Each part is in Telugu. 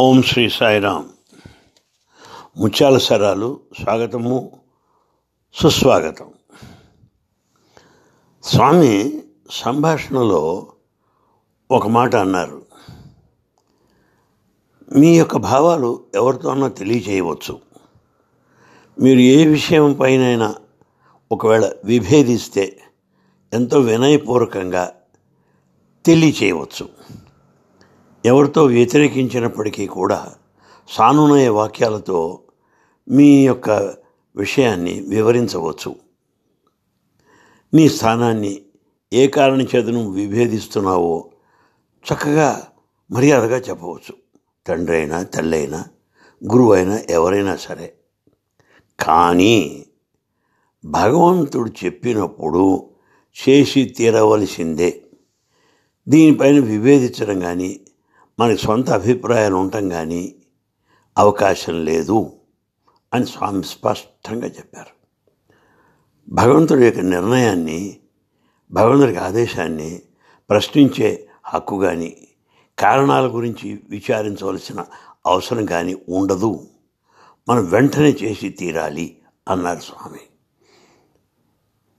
ఓం శ్రీ సాయిరామ్. ముత్యాల సరాలు స్వాగతము సుస్వాగతం. స్వామి సంభాషణలో ఒక మాట అన్నారు. మీ యొక్క భావాలు ఎవరితోనో తెలియచేయవచ్చు. మీరు ఏ విషయం పైనైనా ఒకవేళ విభేదిస్తే ఎంతో వినయపూర్వకంగా తెలియచేయవచ్చు. ఎవరితో వ్యతిరేకించినప్పటికీ కూడా సానునయ వాక్యాలతో మీ యొక్క విషయాన్ని వివరించవచ్చు. నీ స్థానాన్ని ఏ కారణం చేత నువ్వు విభేదిస్తున్నావో చక్కగా మర్యాదగా చెప్పవచ్చు. తండ్రి అయినా తల్లి అయినా గురువు అయినా ఎవరైనా సరే. కానీ భగవంతుడు చెప్పినప్పుడు చేసి తీరవలసిందే. దీనిపైన విభేదించడం కానీ మనకి సొంత అభిప్రాయాలు ఉండటం కానీ అవకాశం లేదు అని స్వామి స్పష్టంగా చెప్పారు. భగవంతుడి యొక్క నిర్ణయాన్ని భగవంతుడికి ఆదేశాన్ని ప్రశ్నించే హక్కు కానీ కారణాల గురించి విచారించవలసిన అవసరం కానీ ఉండదు. మనం వెంటనే చేసి తీరాలి అన్నారు స్వామి.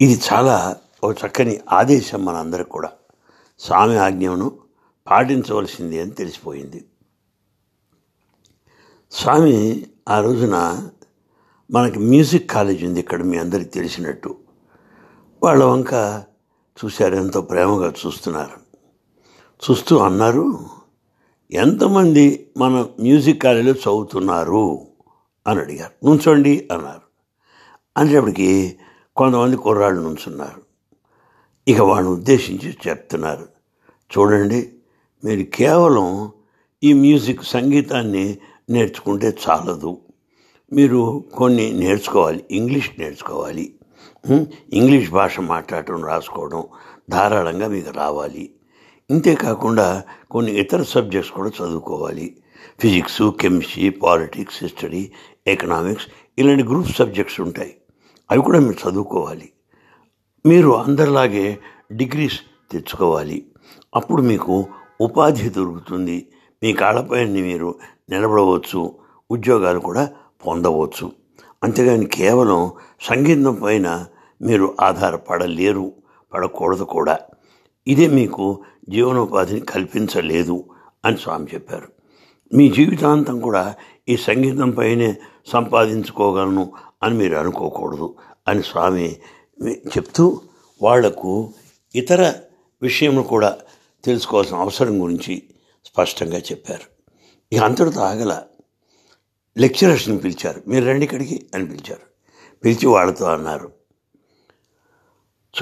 ఇది చాలా ఒక చక్కని ఆదేశం మనందరికి కూడా. స్వామి ఆజ్ఞను పాటించవలసింది అని తెలిసిపోయింది. స్వామి ఆ రోజున మనకి మ్యూజిక్ కాలేజ్ ఉంది ఇక్కడ మీ అందరికి తెలిసినట్టు. వాళ్ళ వంక చూశారు ఎంతో ప్రేమగా చూస్తున్నారు. చూస్తూ అన్నారు ఎంతమంది మన మ్యూజిక్ కాలేజీలో చదువుతున్నారు? అని అడిగారు. నుంచోండి అన్నారు. అనేటప్పటికి కొంతమంది కుర్రాళ్ళు నుంచున్నారు. ఇక వాళ్ళని ఉద్దేశించి చెప్తున్నారు. చూడండి మీరు కేవలం ఈ మ్యూజిక్ సంగీతాన్ని నేర్చుకుంటే చాలదు. మీరు కొన్ని నేర్చుకోవాలి ఇంగ్లీష్ నేర్చుకోవాలి ఇంగ్లీష్ భాష మాట్లాడటం రాసుకోవడం ధారాళంగా మీకు రావాలి. ఇంతేకాకుండా కొన్ని ఇతర సబ్జెక్ట్స్ కూడా చదువుకోవాలి. Physics chemistry politics history economics ఇలాంటి గ్రూప్ సబ్జెక్ట్స్ ఉంటాయి. అవి కూడా మీరు చదువుకోవాలి. మీరు అందరిలాగే డిగ్రీస్ తెచ్చుకోవాలి. అప్పుడు మీకు ఉపాధి దొరుకుతుంది. మీ కాళ్ళపైన మీరు నిలబడవచ్చు. ఉద్యోగాలు కూడా పొందవచ్చు. అంతేగాని కేవలం సంగీతం పైన మీరు ఆధారపడలేరు పడకూడదు కూడా. ఇదే మీకు జీవనోపాధిని కల్పించలేదు అని స్వామి చెప్పారు. మీ జీవితాంతం కూడా ఈ సంగీతం పైనే సంపాదించుకోగలను అని మీరు అనుకోకూడదు అని స్వామి చెప్తూ వాళ్ళకు ఇతర విషయములు కూడా తెలుసుకోవాల్సిన అవసరం గురించి స్పష్టంగా చెప్పారు. ఇక అంతటితో ఆగల లెక్చరర్స్ని పిలిచారు. మీరు రండి ఇక్కడికి అని పిలిచారు. పిలిచి వాళ్ళతో అన్నారు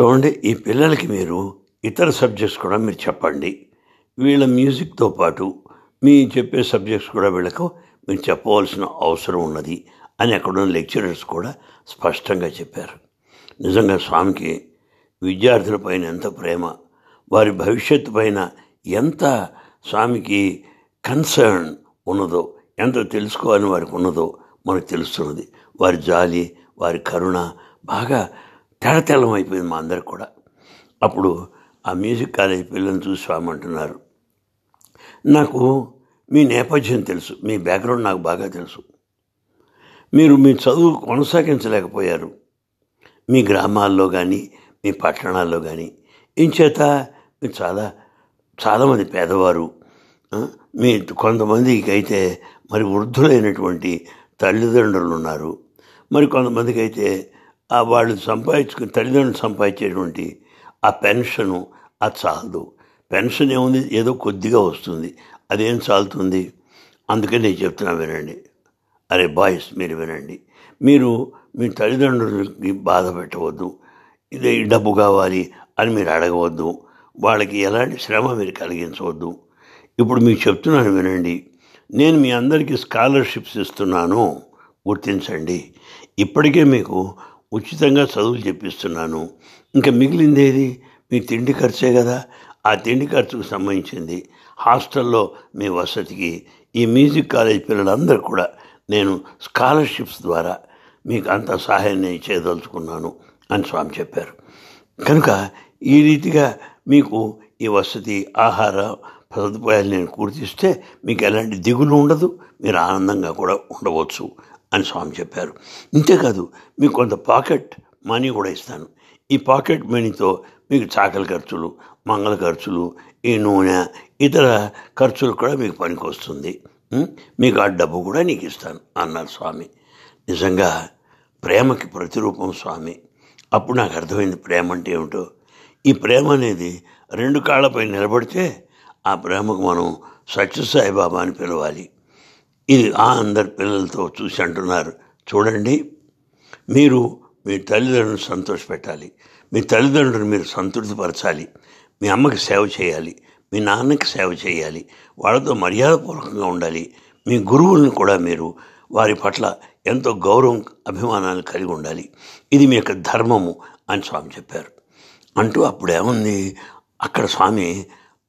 చూడండి ఈ పిల్లలకి మీరు ఇతర సబ్జెక్ట్స్ కూడా మీరు చెప్పండి. వీళ్ళ మ్యూజిక్తో పాటు మీ చెప్పే సబ్జెక్ట్స్ కూడా వీళ్ళకు మీరు చెప్పవలసిన అవసరం ఉన్నది అని అక్కడున్న లెక్చరర్స్ కూడా స్పష్టంగా చెప్పారు. నిజంగా స్వామికి విద్యార్థుల పైన ఎంత ప్రేమ వారి భవిష్యత్తు పైన ఎంత స్వామికి కన్సర్న్ ఉన్నదో ఎంత తెలుసుకోవాలని వారికి ఉన్నదో మనకు తెలుస్తున్నది. వారి జాలి వారి కరుణ బాగా తెరతెల్లం అయిపోయింది మా అందరికి కూడా. అప్పుడు ఆ మ్యూజిక్ కాలేజ్ పిల్లల్ని చూసి స్వామి అంటున్నారు నాకు మీ నేపథ్యం తెలుసు మీ బ్యాక్గ్రౌండ్ నాకు బాగా తెలుసు. మీరు మీ చదువు కొనసాగించలేకపోయారు. మీ గ్రామాల్లో కానీ మీ పట్టణాల్లో కానీ ఇంచేత చాలా చాలామంది పేదవారు మీ కొంతమందికి అయితే మరి వృద్ధులైనటువంటి తల్లిదండ్రులు ఉన్నారు. మరి కొంతమందికి అయితే ఆ వాళ్ళు సంపాదించుకుని తల్లిదండ్రులు సంపాదించేటువంటి ఆ పెన్షను అది చాలదు. పెన్షన్ ఏముంది? ఏదో కొద్దిగా వస్తుంది. అదేం చాలుతుంది? అందుకని నేను చెప్తున్నా వినండి. అరే బాయ్స్ మీరు వినండి. మీరు మీ తల్లిదండ్రులకి బాధ పెట్టవద్దు. ఇదే డబ్బు కావాలి అని మీరు అడగవద్దు. వాళ్ళకి ఎలాంటి శ్రమ మీరు కలిగించవద్దు. ఇప్పుడు మీకు చెప్తున్నాను వినండి. నేను మీ అందరికీ స్కాలర్షిప్స్ ఇస్తున్నాను. గుర్తించండి. ఇప్పటికే మీకు ఉచితంగా చదువులు చెప్పిస్తున్నాను. ఇంకా మిగిలిందేది మీ తిండి ఖర్చే కదా. ఆ తిండి ఖర్చుకు సంబంధించింది. హాస్టల్లో మీ వసతికి ఈ మ్యూజిక్ కాలేజ్ పిల్లలందరూ కూడా నేను స్కాలర్షిప్స్ ద్వారా మీకు అంత సహాయం నేను చేయదలుచుకున్నాను అని స్వామి చెప్పారు. కనుక ఈ రీతిగా మీకు ఈ వసతి ఆహార సదుపాయాలు నేను కూర్తిస్తే మీకు ఎలాంటి దిగులు ఉండదు మీరు ఆనందంగా కూడా ఉండవచ్చు అని స్వామి చెప్పారు. ఇంతేకాదు మీకు కొంత పాకెట్ మనీ కూడా ఇస్తాను. ఈ పాకెట్ మనీతో మీకు చాకలి ఖర్చులు మంగళ ఖర్చులు ఈ నూనె ఇతర ఖర్చులు కూడా మీకు పనికి వస్తుంది మీకు ఆ డబ్బు కూడా నీకు ఇస్తాను అన్నారు స్వామి. నిజంగా ప్రేమకి ప్రతిరూపం స్వామి. అప్పుడు నాకు అర్థమైంది ప్రేమ అంటే ఏమిటో. ఈ ప్రేమ అనేది రెండు కాళ్ళపై నిలబడితే ఆ ప్రేమకు మనం సత్యసాయిబాబా అని పిలవాలి. ఇది ఆ అందరి పిల్లలతో చూసి అంటున్నారు. చూడండి మీరు మీ తల్లిదండ్రులను సంతోషపెట్టాలి. మీ తల్లిదండ్రులను మీరు సంతృప్తిపరచాలి. మీ అమ్మకి సేవ చేయాలి. మీ నాన్నకి సేవ చేయాలి. వాళ్ళతో మర్యాదపూర్వకంగా ఉండాలి. మీ గురువులను కూడా మీరు వారి పట్ల ఎంతో గౌరవం అభిమానాలు కలిగి ఉండాలి. ఇది మీ యొక్క ధర్మము అని స్వామి చెప్పారు. అంటూ అప్పుడు ఏముంది అక్కడ స్వామి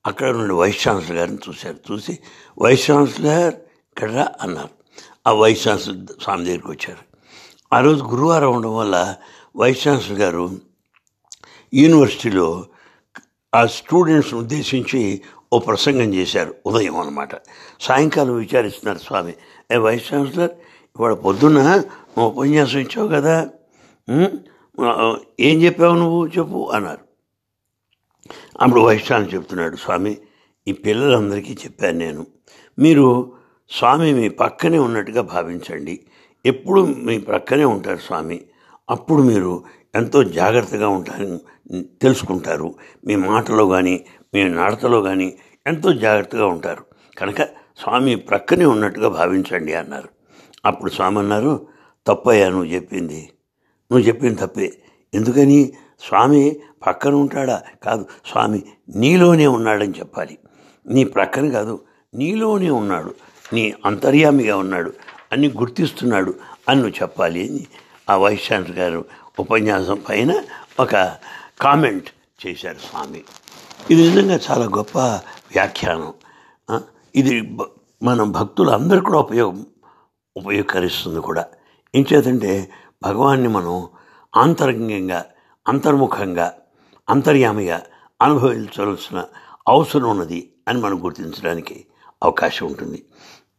అక్కడ నుండి వైస్ ఛాన్సలర్ గారిని చూశారు. చూసి వైస్ ఛాన్సలర్ ఇక్కడ రా అన్నారు. ఆ వైస్ ఛాన్సలర్ స్వామి దగ్గరికి వచ్చారు. ఆ రోజు గురువారం ఉండడం వల్ల వైస్ ఛాన్సలర్ గారు యూనివర్సిటీలో ఆ స్టూడెంట్స్ని ఉద్దేశించి ఓ ప్రసంగం చేశారు ఉదయం అన్నమాట. సాయంకాలం విచారిస్తున్నారు స్వామి. ఏ వైస్ ఛాన్సలర్ ఇవాళ పొద్దున్న ఉపన్యాసం ఇచ్చావు కదా ఏం చెప్పావు నువ్వు? చెప్పు అన్నారు. అప్పుడు వైస్ చెప్తున్నాడు స్వామి ఈ పిల్లలందరికీ చెప్పాను నేను. మీరు స్వామి మీ పక్కనే ఉన్నట్టుగా భావించండి. ఎప్పుడు మీ పక్కనే ఉంటారు స్వామి. అప్పుడు మీరు ఎంతో జాగ్రత్తగా ఉంటారని తెలుసుకుంటారు. మీ మాటలో కానీ మీ నడతలో కానీ ఎంతో జాగ్రత్తగా ఉంటారు. కనుక స్వామి ప్రక్కనే ఉన్నట్టుగా భావించండి అన్నారు. అప్పుడు స్వామి అన్నారు తప్పయ్యా నువ్వు చెప్పింది నువ్వు చెప్పింది తప్పే. ఎందుకని? స్వామి పక్కన ఉంటాడా? కాదు స్వామి నీలోనే ఉన్నాడని చెప్పాలి. నీ ప్రక్కన కాదు నీలోనే ఉన్నాడు. నీ అంతర్యామిగా ఉన్నాడు అని గుర్తిస్తున్నాడు అని నువ్వు చెప్పాలి అని ఆ వైస్ ఛాన్సలర్ గారు ఉపన్యాసం పైన ఒక కామెంట్ చేశారు స్వామి. ఇది నిజంగా చాలా గొప్ప వ్యాఖ్యానం. ఇది మనం భక్తులు అందరు కూడా ఉపయోగం ఉపయోగకరిస్తుంది కూడా. ఏం చేతంటే భగవాన్ని మనం ఆంతరంగంగా అంతర్ముఖంగా అంతర్యామిగా అనుభవించవలసిన అవసరం ఉన్నది అని మనం గుర్తించడానికి అవకాశం ఉంటుంది.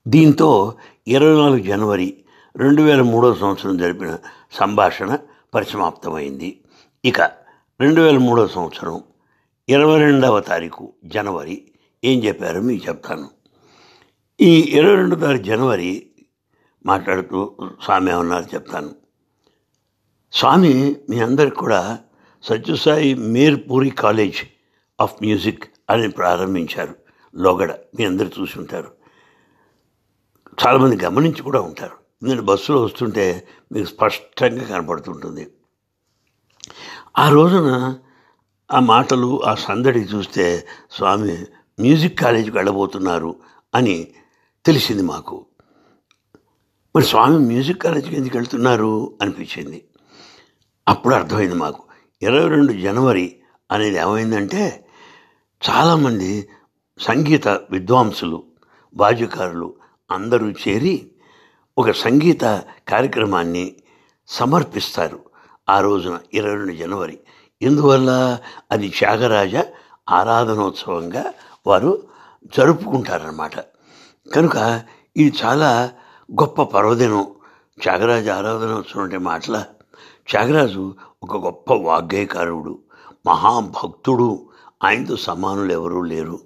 దీంతో ఇరవై నాలుగు జనవరి రెండు వేల మూడో సంవత్సరం జరిపిన సంభాషణ పరిసమాప్తమైంది. ఇక రెండు వేల మూడో సంవత్సరం ఇరవై రెండవ తారీఖు జనవరి ఏం చెప్పారో మీకు చెప్తాను. ఈ ఇరవై రెండో తారీఖు జనవరి మాట్లాడుతూ స్వామి ఏమన్నారు చెప్తాను. స్వామి మీ అందరికి కూడా Sathya Sai Mirpuri college of music అని ప్రారంభించారు. లోగడ మీ అందరు చూసి ఉంటారు. చాలామంది గమనించి కూడా ఉంటారు. నేను బస్సులో వస్తుంటే మీకు స్పష్టంగా కనపడుతుంటుంది. ఆ రోజున ఆ మాటలు ఆ సందడి చూస్తే స్వామి మ్యూజిక్ కాలేజీకి వెళ్ళబోతున్నారు అని తెలిసింది మాకు. మరి స్వామి మ్యూజిక్ కాలేజీకి ఎందుకు వెళ్తున్నారు అనిపించింది. అప్పుడు అర్థమైంది మాకు. ఇరవై రెండు జనవరి అనేది ఏమైందంటే చాలామంది సంగీత విద్వాంసులు బాధ్యకారులు అందరూ చేరి ఒక సంగీత కార్యక్రమాన్ని సమర్పిస్తారు ఆ రోజున ఇరవై రెండు జనవరి. ఇందువల్ల అది త్యాగరాజ ఆరాధనోత్సవంగా వారు జరుపుకుంటారన్నమాట. కనుక ఇది చాలా గొప్ప పర్వదినం. త్యాగరాజ ఆరాధనోత్సవం అంటే మాటల? త్యాగరాజు ఒక గొప్ప వాగ్గేయకారుడు మహాభక్తుడు. ఆయనతో సమానులు ఎవరూ లేరు.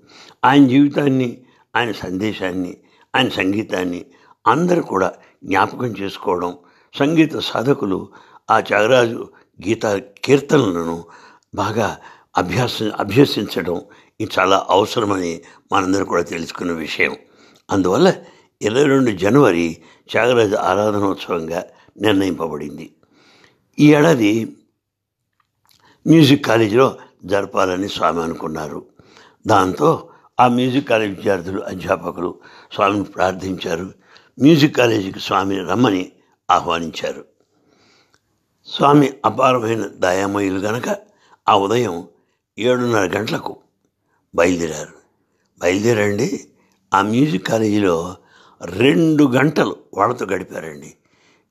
ఆయన జీవితాన్ని ఆయన సందేశాన్ని ఆయన సంగీతాన్ని అందరూ కూడా జ్ఞాపకం చేసుకోవడం సంగీత సాధకులు ఆ త్యాగరాజు గీత కీర్తనలను బాగా అభ్యాస అభ్యసించడం ఇది చాలా అవసరమని మనందరూ కూడా తెలుసుకున్న విషయం. అందువల్ల ఇరవై రెండు జనవరి త్యాగరాజు ఆరాధనోత్సవంగా నిర్ణయింపబడింది. ఈ ఏడాది మ్యూజిక్ కాలేజీలో జరపాలని స్వామి అనుకున్నారు. దాంతో ఆ మ్యూజిక్ కాలేజ్ విద్యార్థులు అధ్యాపకులు స్వామిని ప్రార్థించారు. మ్యూజిక్ కాలేజీకి స్వామిని రమ్మని ఆహ్వానించారు. స్వామి అపారమైన దయామయులు గనక ఆ ఉదయం ఏడున్నర గంటలకు బయలుదేరారు. బయలుదేరండి. ఆ మ్యూజిక్ కాలేజీలో రెండు గంటలు వాళ్ళతో గడిపారండి.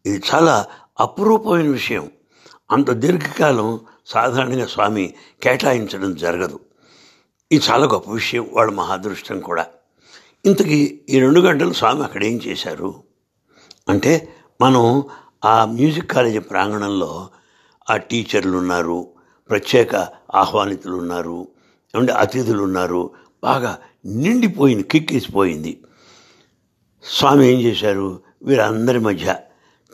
ఇది చాలా అపురూపమైన విషయం. అంత దీర్ఘకాలం సాధారణంగా స్వామి కేటాయించడం జరగదు. ఇది చాలా గొప్ప విషయం వాళ్ళ మహాదృష్టం కూడా. ఇంతకీ ఈ రెండు గంటలు స్వామి అక్కడ ఏం చేశారు? అంటే మనం ఆ మ్యూజిక్ కాలేజీ ప్రాంగణంలో ఆ టీచర్లు ఉన్నారు ప్రత్యేక ఆహ్వానితులు ఉన్నారు ఏమంటే అతిథులు ఉన్నారు బాగా నిండిపోయింది కిక్కిసిపోయింది స్వామి ఏం చేశారు? వీరందరి మధ్య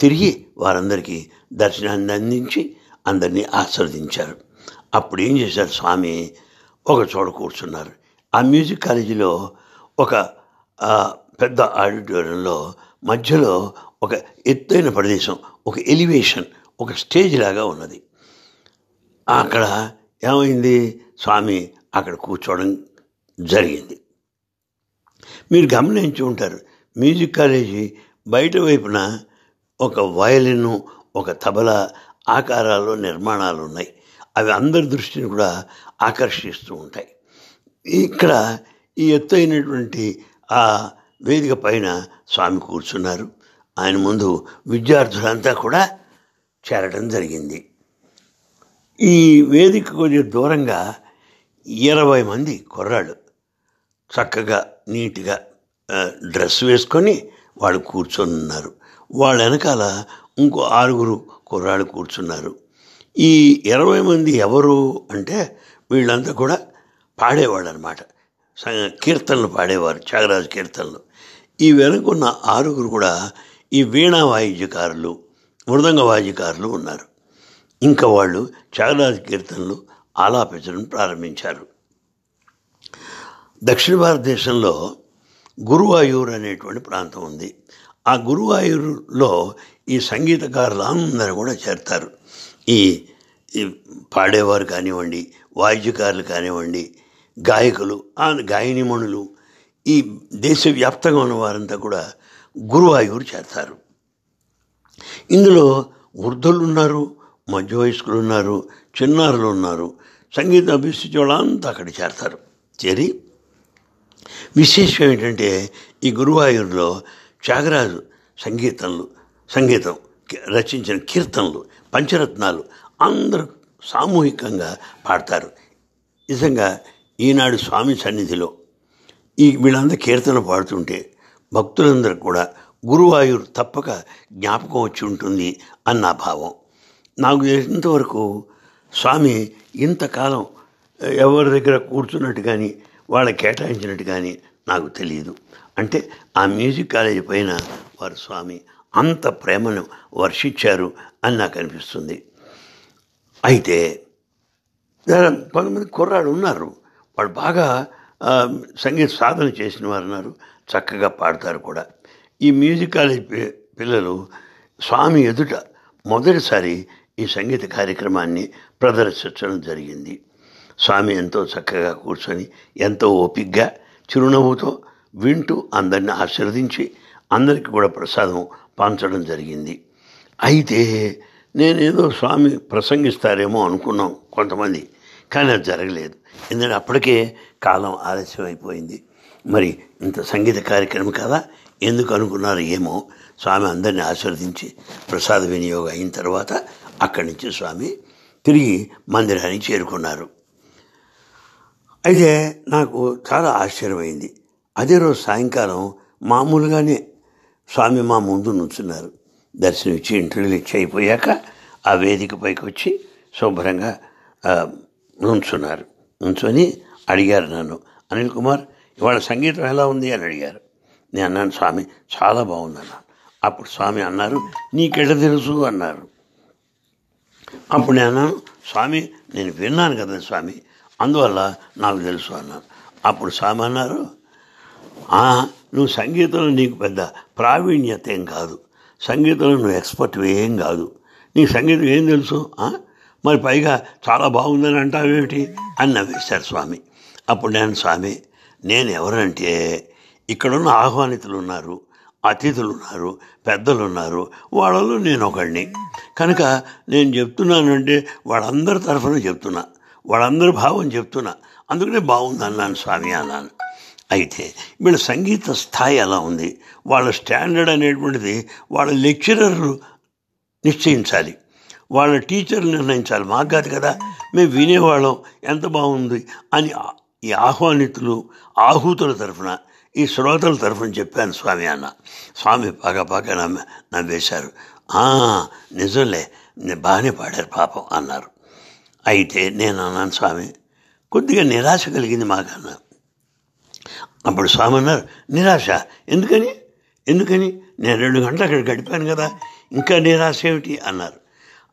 తిరిగి వారందరికీ దర్శనాన్ని అందించి అందరినీ ఆస్వాదించారు అప్పుడు ఏం చేశారు స్వామి? ఒక చోట కూర్చున్నారు. ఆ మ్యూజిక్ కాలేజీలో ఒక పెద్ద ఆడిటోరియంలో మధ్యలో ఒక ఎత్తైన ప్రదేశం ఒక ఎలివేషన్ ఒక స్టేజ్ లాగా ఉన్నది. అక్కడ ఏమైంది? స్వామి అక్కడ కూర్చోవడం జరిగింది. మీరు గమనించి ఉంటారు మ్యూజిక్ కాలేజీ బయట వైపున ఒక వయలిన్ ఒక తబలా ఆకారాల్లో నిర్మాణాలు ఉన్నాయి అవి అందరి దృష్టిని కూడా ఆకర్షిస్తూ ఉంటాయి. ఇక్కడ ఈ ఎత్తైనటువంటి ఆ వేదిక పైన స్వామి కూర్చున్నారు. ఆయన ముందు విద్యార్థులంతా కూడా చేరడం జరిగింది. ఈ వేదిక కొద్దిగా దూరంగా ఇరవై మంది కుర్రాళ్ళు చక్కగా నీట్గా డ్రెస్ వేసుకొని వాళ్ళు కూర్చొని ఉన్నారు వాళ్ళ వెనకాల ఇంకో ఆరుగురు కుర్రాళ్ళు కూర్చున్నారు. ఈ ఇరవై మంది ఎవరు అంటే వీళ్ళంతా కూడా పాడేవాళ్ళు అనమాట కీర్తనలు పాడేవారు త్యాగరాజు కీర్తనలు. ఈ వెనుకున్న ఆరుగురు కూడా ఈ వీణా వాయిద్యకారులు మృదంగ వాయిద్యకారులు ఉన్నారు. ఇంకా వాళ్ళు త్యాగరాజు కీర్తనలు ఆలాపించడం ప్రారంభించారు. దక్షిణ భారతదేశంలో గురువాయూర్ అనేటువంటి ప్రాంతం ఉంది. ఆ గురువాయూరులో ఈ సంగీతకారులు అందరూ కూడా చేరతారు. ఈ ఈ పాడేవారు కానివ్వండి వాయిద్యకారులు కానివ్వండి గాయకులు ఆ గాయనిమణులు ఈ దేశవ్యాప్తంగా ఉన్న వారంతా కూడా గురువాయూరు చేరతారు. ఇందులో వృద్ధులు ఉన్నారు మధ్య వయస్కులు ఉన్నారు చిన్నారులు ఉన్నారు. సంగీతం అభ్యసించే వాళ్ళంతా అక్కడ చేరతారు. చేరి విశేషం ఏంటంటే ఈ గురువాయూరులో త్యాగరాజు సంగీతంలు సంగీతం రచించిన కీర్తనలు పంచరత్నాలు అందరూ సామూహికంగా పాడతారు. నిజంగా ఈనాడు స్వామి సన్నిధిలో ఈ వీళ్ళందరూ కీర్తన పాడుతుంటే భక్తులందరూ కూడా గురువాయూరు తప్పక జ్ఞాపకం వచ్చి ఉంటుంది అన్న భావం. నాకు తెలిసినంతవరకు స్వామి ఇంతకాలం ఎవరి దగ్గర కూర్చున్నట్టు కానీ వాళ్ళకి కేటాయించినట్టు కానీ నాకు తెలియదు అంటే ఆ మ్యూజిక్ కాలేజీ పైన వారు స్వామి అంత ప్రేమను వర్షించారు అని నాకు అనిపిస్తుంది. అయితే కొంతమంది కుర్రాడు ఉన్నారు. వాళ్ళు బాగా సంగీత సాధన చేసిన వారు ఉన్నారు. చక్కగా పాడతారు కూడా. ఈ మ్యూజిక్ కాలేజ్ పిల్లలు స్వామి ఎదుట మొదటిసారి ఈ సంగీత కార్యక్రమాన్ని ప్రదర్శించడం జరిగింది. స్వామి ఎంతో చక్కగా కూర్చొని ఎంతో ఓపిగ్గా చిరునవ్వుతో వింటూ అందరిని ఆశీర్వదించి అందరికీ కూడా ప్రసాదం పంచడం జరిగింది. అయితే నేనేదో స్వామి ప్రసంగిస్తారేమో అనుకున్నాం కొంతమంది కానీ అది జరగలేదు. ఎందుకంటే అప్పటికే కాలం ఆలస్యం అయిపోయింది మరి ఇంత సంగీత కార్యక్రమం కదా ఎందుకు అనుకున్నారు ఏమో స్వామి అందరిని ఆశీర్వదించి ప్రసాద వినియోగం అయిన తర్వాత అక్కడి నుంచి స్వామి తిరిగి మందిరానికి చేరుకున్నారు. అయితే నాకు చాలా ఆశ్చర్యమైంది. అదే రోజు సాయంకాలం మామూలుగానే స్వామి మా ముందు నుంచున్నారు. దర్శనం ఇచ్చి ఇంటర్వ్యూలు ఇచ్చి అయిపోయాక ఆ వేదిక పైకి వచ్చి శుభ్రంగా నుంచున్నారు. నుంచొని అడిగారు నన్ను. అనిల్ కుమార్ ఇవాళ సంగీతం ఎలా ఉంది? అని అడిగారు. నేను అన్నాను స్వామి చాలా బాగుందన్నాను అప్పుడు స్వామి అన్నారు నీకెళ్ళ తెలుసు? అన్నారు. అప్పుడు నేను అన్నాను స్వామి నేను విన్నాను కదా స్వామి అందువల్ల నాకు తెలుసు అన్నాను అప్పుడు స్వామి అన్నారు నువ్వు సంగీతంలో నీకు పెద్ద ప్రావీణ్యత ఏం కాదు. సంగీతంలో నువ్వు ఎక్స్పర్ట్ ఏం కాదు. నీ సంగీతం ఏం తెలుసు? మరి పైగా చాలా బాగుందని అంటావేమిటి? అని నవ్వేశారు స్వామి. అప్పుడు నేను స్వామి నేను ఎవరంటే ఇక్కడున్న ఆహ్వానితులు ఉన్నారు అతిథులు ఉన్నారు పెద్దలు ఉన్నారు వాళ్ళలో నేను ఒకడిని. కనుక నేను చెప్తున్నానంటే వాళ్ళందరి తరఫున చెప్తున్నా. వాళ్ళందరి భావం చెప్తున్నా. అందుకనే బాగుంది అన్నాను స్వామి అన్నాను. అయితే వీళ్ళ సంగీత స్థాయి ఎలా ఉంది. వాళ్ళ స్టాండర్డ్ అనేటువంటిది వాళ్ళ లెక్చరర్లు నిశ్చయించాలి. వాళ్ళ టీచర్లు నిర్ణయించాలి. మాకు కాదు కదా మేము వినేవాళ్ళం ఎంత బాగుంది అని ఈ ఆహ్వానితులు ఆహూతుల తరఫున ఈ శ్రోతల తరఫున చెప్పాను స్వామి అన్న. స్వామి పాక పాక నమ్మ నవ్వేశారు "ఆ, నిజంలే నేను బాగానే పాడారు పాపం అన్నారు. అయితే నేను అన్నాను స్వామి కొద్దిగా నిరాశ కలిగింది మాకన్నా అప్పుడు స్వామి అన్నారు నిరాశ. ఎందుకని? ఎందుకని? నేను రెండు గంటలు అక్కడ గడిపాను కదా. ఇంకా నిరాశ ఏమిటి? అన్నారు.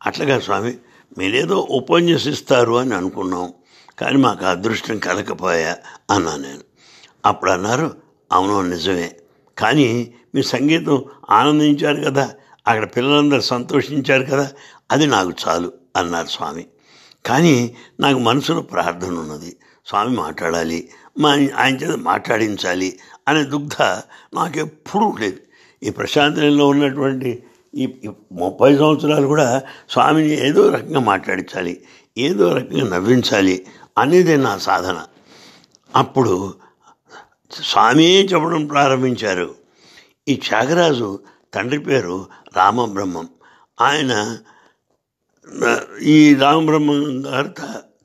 అట్లాగా స్వామి మీరేదో ఉపన్యసిస్తారు అని అనుకున్నాం. కానీ మాకు అదృష్టం కలకపోయా అన్నా నేను. అప్పుడు అన్నారు అవును నిజమే. కానీ మీ సంగీతం ఆనందించారు కదా. అక్కడ పిల్లలందరూ సంతోషించారు కదా. అది నాకు చాలు అన్నారు స్వామి. కానీ నాకు మనసులో ప్రార్థన ఉన్నది. స్వామి మాట్లాడాలి. మా ఆయన చేత మాట్లాడించాలి అనే దుగ్ధ నాకు ఉండేది లేదు. ఈ ప్రశాంతంలో ఉన్నటువంటి ఈ ముప్పై సంవత్సరాలు కూడా స్వామిని ఏదో రకంగా మాట్లాడించాలి ఏదో రకంగా నవ్వించాలి అనేదే నా సాధన. అప్పుడు స్వామి చెప్పడం ప్రారంభించారు. ఈ త్యాగరాజు తండ్రి పేరు రామబ్రహ్మం. ఆయన ఈ రామబ్రహ్మం గారు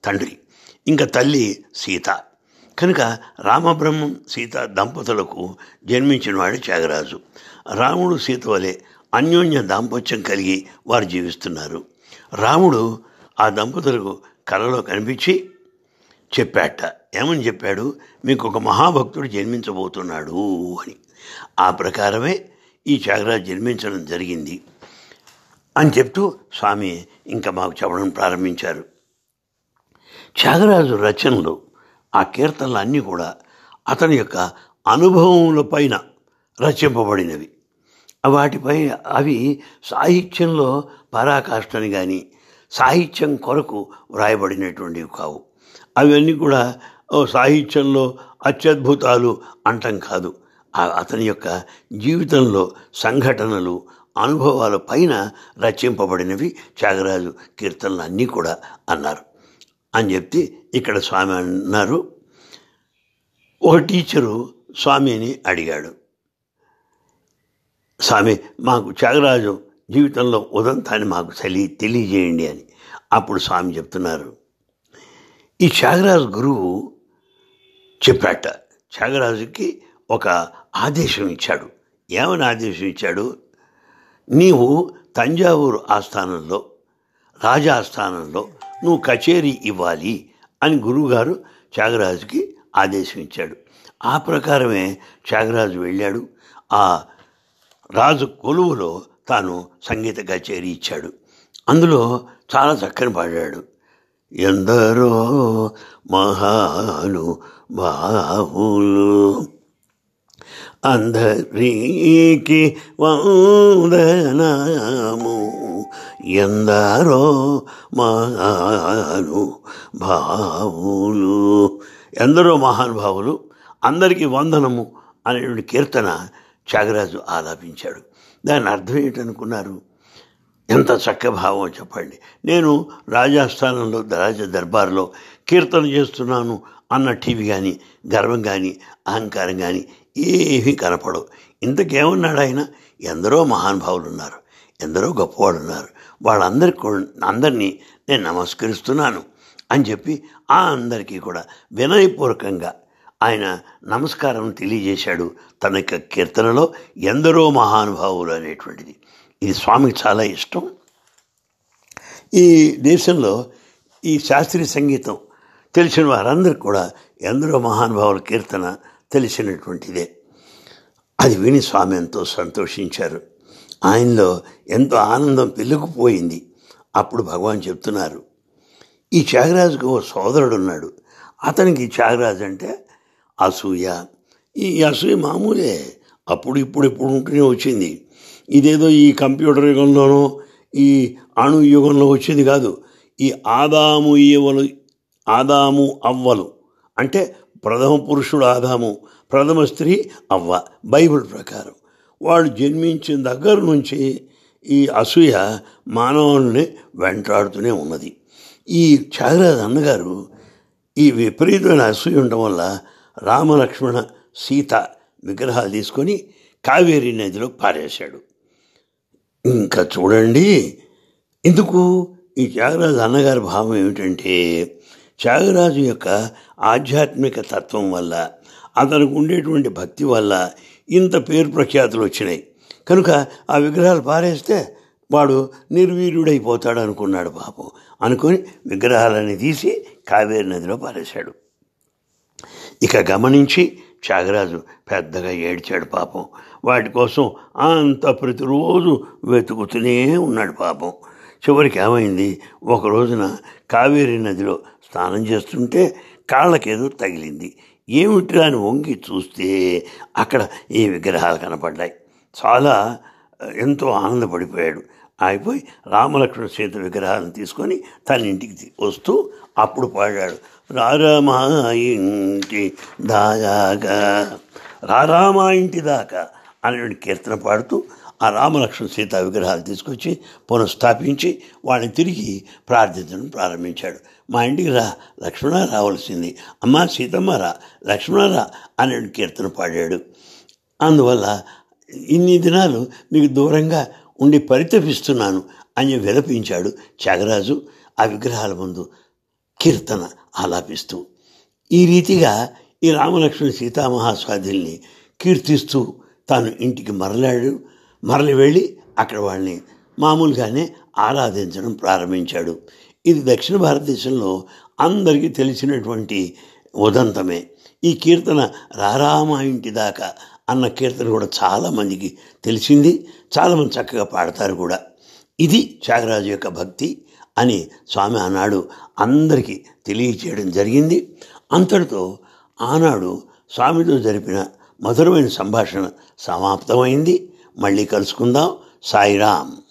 తండ్రి. ఇంకా తల్లి సీత. కనుక రామబ్రహ్మం సీత దంపతులకు జన్మించినవాడు త్యాగరాజు. రాముడు సీత వలె అన్యోన్య దాంపత్యం కలిగి వారు జీవిస్తున్నారు. రాముడు ఆ దంపతులకు కలలో కనిపించి చెప్పాట ఏమని చెప్పాడు? మీకు ఒక మహాభక్తుడు జన్మించబోతున్నాడు అని. ఆ ప్రకారమే ఈ త్యాగరాజు జన్మించడం జరిగింది అని చెప్తూ స్వామి ఇంకా మాకు చెప్పడం ప్రారంభించారు. త్యాగరాజు రచనలు ఆ కీర్తనలు అన్నీ కూడా అతని యొక్క అనుభవముల పైన రచింపబడినవి. వాటిపై అవి సాహిత్యంలో పరాకాష్ఠని కానీ సాహిత్యం కొరకు వ్రాయబడినటువంటివి కావు. అవన్నీ కూడా సాహిత్యంలో అత్యద్భుతాలు అంటం కాదు. అతని యొక్క జీవితంలో సంఘటనలు అనుభవాల పైన రచింపబడినవి. త్యాగరాజు కీర్తనలు అన్నీ కూడా అన్నారు. అని చెప్పి ఇక్కడ స్వామి అన్నారు. ఒక టీచరు స్వామిని అడిగాడు. స్వామి మాకు త్యాగరాజు జీవితంలో ఉదంతాన్ని మాకు చలి తెలియజేయండి అని అప్పుడు స్వామి చెప్తున్నారు. ఈ త్యాగరాజు గురువు చెప్పాట త్యాగరాజుకి ఒక ఆదేశం ఇచ్చాడు. ఏమని ఆదేశం ఇచ్చాడు? నీవు తంజావూరు ఆస్థానంలో రాజా ఆస్థానంలో నువ్వు కచేరీ ఇవ్వాలి అని గురువుగారు త్యాగరాజుకి ఆదేశం ఇచ్చాడు ఆ ప్రకారమే త్యాగరాజు వెళ్ళాడు. ఆ రాజు కొలువులో తాను సంగీత కచేరీ ఇచ్చాడు. అందులో చాలా చక్కని పాడాడు. ఎందరో మహాను బాహులు అందరికి వందనము. ఎందరో మహాను భావులు ఎందరో మహానుభావులు అందరికీ వందనము అనేటువంటి కీర్తన త్యాగరాజు ఆలాపించాడు. దాని అర్థం ఏంటనుకున్నారు ఎంత చక్క భావం చెప్పండి. నేను రాజస్థానంలో రాజ దర్బార్లో కీర్తన చేస్తున్నాను అన్న టీవీ కానీ గర్వం కానీ అహంకారం కానీ ఏమీ కనపడవు. ఇంతకేమన్నాడు ఆయన ఎందరో మహానుభావులు ఉన్నారు ఎందరో గొప్పవాళ్ళు ఉన్నారు వాళ్ళందరికీ అందరినీ నేను నమస్కరిస్తున్నాను అని చెప్పి ఆ అందరికీ కూడా వినయపూర్వకంగా ఆయన నమస్కారం తెలియజేశాడు తన యొక్క కీర్తనలో ఎందరో మహానుభావులు అనేటువంటిది. ఇది స్వామికి చాలా ఇష్టం. ఈ దేశంలో ఈ శాస్త్రీయ సంగీతం తెలిసిన వారందరికీ కూడా ఎందరో మహానుభావుల కీర్తన తెలిసినటువంటిదే. అది విని స్వామి ఎంతో సంతోషించారు. ఆయనలో ఎంతో ఆనందం పెళ్ళికిపోయింది అప్పుడు భగవాన్ చెప్తున్నారు ఈ త్యాగరాజుకు ఓ సోదరుడు ఉన్నాడు. అతనికి త్యాగరాజు అంటే అసూయ. ఈ అసూయ మామూలే. అప్పుడు ఇప్పుడు ఇప్పుడు ఉంటూనే వచ్చింది. ఇదేదో ఈ కంప్యూటర్ యుగంలోనో ఈ అణు యుగంలో వచ్చింది కాదు. ఈ ఆదాము ఈవలు ఆదాము అవ్వలు అంటే ప్రథమ పురుషుడు ఆదాము ప్రథమ స్త్రీ అవ్వ బైబిల్ ప్రకారం. వాడు జన్మించిన దగ్గర నుంచి ఈ అసూయ మానవుల్ని వెంటాడుతూనే ఉన్నది. ఈ త్యాగరాజు అన్నగారు ఈ విపరీతమైన అసూయ ఉండడం వల్ల రామలక్ష్మణ సీత విగ్రహాలు తీసుకొని కావేరీ నదిలో పారేశాడు. ఇంకా చూడండి ఎందుకు? ఈ త్యాగరాజు అన్నగారి భావం ఏమిటంటే త్యాగరాజు యొక్క ఆధ్యాత్మిక తత్వం వల్ల అతనికి ఉండేటువంటి భక్తి వల్ల ఇంత పేరు ప్రఖ్యాతులు వచ్చినాయి. కనుక ఆ విగ్రహాలు పారేస్తే వాడు నిర్వీర్యుడైపోతాడు అనుకున్నాడు పాపం. అనుకొని విగ్రహాలని తీసి కావేరి నదిలో పారేశాడు. ఇక గమనించి త్యాగరాజు పెద్దగా ఏడ్చాడు పాపం. వాటి కోసం అంత ప్రతిరోజు వెతుకుతూనే ఉన్నాడు పాపం. చివరికి ఏమైంది? ఒక రోజున కావేరీ నదిలో స్నానం చేస్తుంటే కాళ్ళకేదో తగిలింది. ఏమిట్రా అని వంగి చూస్తే అక్కడ ఈ విగ్రహాలు కనపడ్డాయి. చాలా ఎంతో ఆనందపడిపోయాడు. అయిపోయి రామలక్ష్మణ సీత విగ్రహాలను తీసుకొని తన ఇంటికి వస్తూ అప్పుడు పాడాడు. రారామా ఇంటి దాగా రారామా ఇంటి దాకా అనేటువంటి కీర్తన పాడుతూ ఆ రామలక్ష్మణ సీత విగ్రహాలు తీసుకొచ్చి పునఃస్థాపించి వాళ్ళని తిరిగి ప్రార్థించడం ప్రారంభించాడు. మా ఇంటికి రా లక్ష్మణ రావాల్సింది. అమ్మ సీతమ్మ రా లక్ష్మణ రా అనే కీర్తన పాడాడు. అందువల్ల ఇన్ని దినాలు మీకు దూరంగా ఉండి పరితపిస్తున్నాను అని విలపించాడు త్యాగరాజు ఆ విగ్రహాల ముందు కీర్తన ఆలాపిస్తూ. ఈ రీతిగా ఈ రామలక్ష్మణ సీతామహాస్వాధుల్ని కీర్తిస్తూ తాను ఇంటికి మరలాడు. మరలి వెళ్ళి అక్కడ వాళ్ళని మామూలుగానే ఆరాధించడం ప్రారంభించాడు. ఇది దక్షిణ భారతదేశంలో అందరికీ తెలిసినటువంటి ఉదంతమే. ఈ కీర్తన రారామ ఇంటి దాకా అన్న కీర్తన కూడా చాలామందికి తెలిసింది. చాలామంది చక్కగా పాడతారు కూడా. ఇది త్యాగరాజు యొక్క భక్తి అని స్వామి ఆనాడు అందరికీ తెలియచేయడం జరిగింది. అంతటితో ఆనాడు స్వామితో జరిపిన మధురమైన సంభాషణ సమాప్తమైంది. మళ్ళీ కలుసుకుందాం. సాయిరామ్.